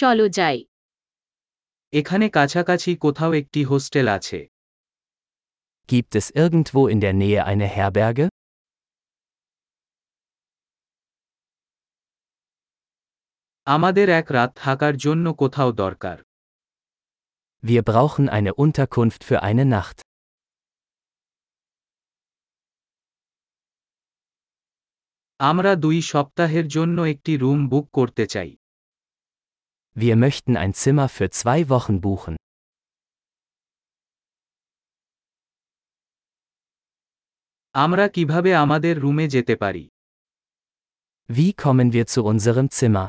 চলো যাই এখানে কাছাকাছি কোথাও একটি হোস্টেল আছে Gibt es irgendwo in der Nähe eine Herberge? আমাদের এক রাত থাকার জন্য কোথাও দরকার Wir brauchen eine Unterkunft für eine Nacht. আমরা দুই সপ্তাহের জন্য একটি রুম বুক করতে চাই Wir möchten ein Zimmer für zwei Wochen buchen. আমরা কিভাবে আমাদের রুমে যেতে পারি Wie kommen wir zu unserem Zimmer?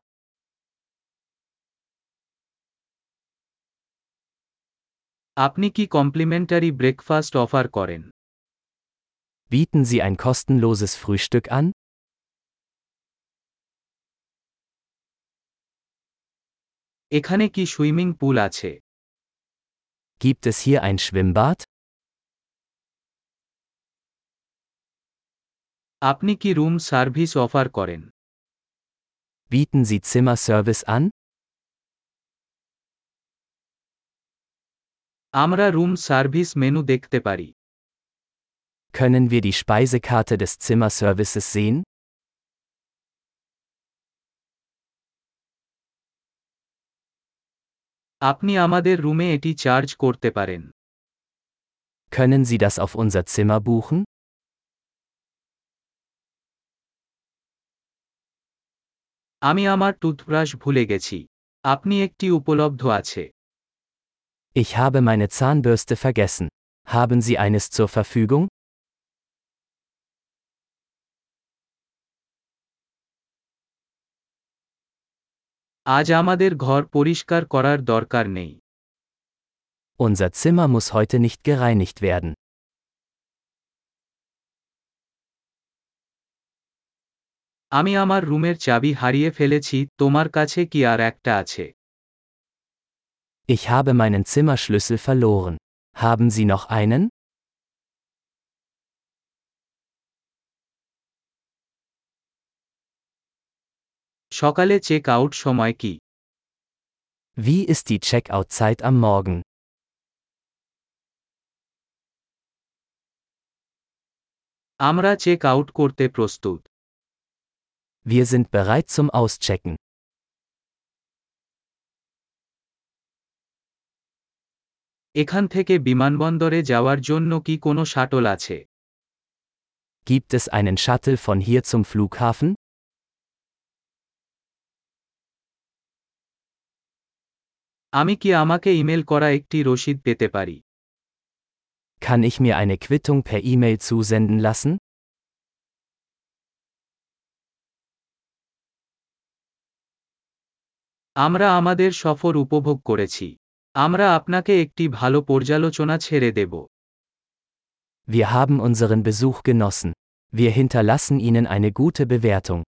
আপনি কি কমপ্লিমেন্টারি ব্রেকফাস্ট অফার করেন Bieten Sie ein kostenloses Frühstück an? এখানে কি সুইমিং পুল আছে Gibt es hier ein Schwimmbad? আপনি কি রুম সার্ভিস অফার করেন Bieten Sie Zimmerservice an? আমরা রুম সার্ভিস মেনু দেখতে পারি Können wir die Speisekarte des Zimmerservices sehen? আপনি আমাদের রুমে এটি চার্জ করতে পারেন Können Sie das auf unser Zimmer buchen? আমি আমার টুথব্রাশ ভুলে গেছি আপনি একটি উপলব্ধ আছে Ich habe meine Zahnbürste vergessen. Haben Sie eines zur Verfügung? আজ আমাদের ঘর পরিষ্কার করার দরকার নেই Unser Zimmer muss heute nicht gereinigt werden. আমি আমার রুমের চাবি হারিয়ে ফেলেছি তোমার কাছে কি আর একটা আছে Ich habe meinen Zimmerschlüssel verloren. Haben Sie noch einen? সকালে চেক আউট সময় কি Wie ist die Checkout-Zeit am Morgen? আমরা চেক আউট করতে প্রস্তুত Wir sind bereit zum Auschecken. এখান থেকে বিমানবন্দরে যাওয়ার জন্য কি কোনো শাটল আছে Gibt es einen Shuttle von hier zum Flughafen? আমি কি আমাকে ইমেল করা একটি রসিদ পেতে পারি Kann ich mir eine Quittung per E-Mail zusenden lassen? আমরা আমাদের সফর উপভোগ করেছি আমরা আপনাকে একটি ভালো পর্যালোচনা ছেড়ে দেব Wir haben unseren Besuch genossen. Wir hinterlassen Ihnen eine gute Bewertung.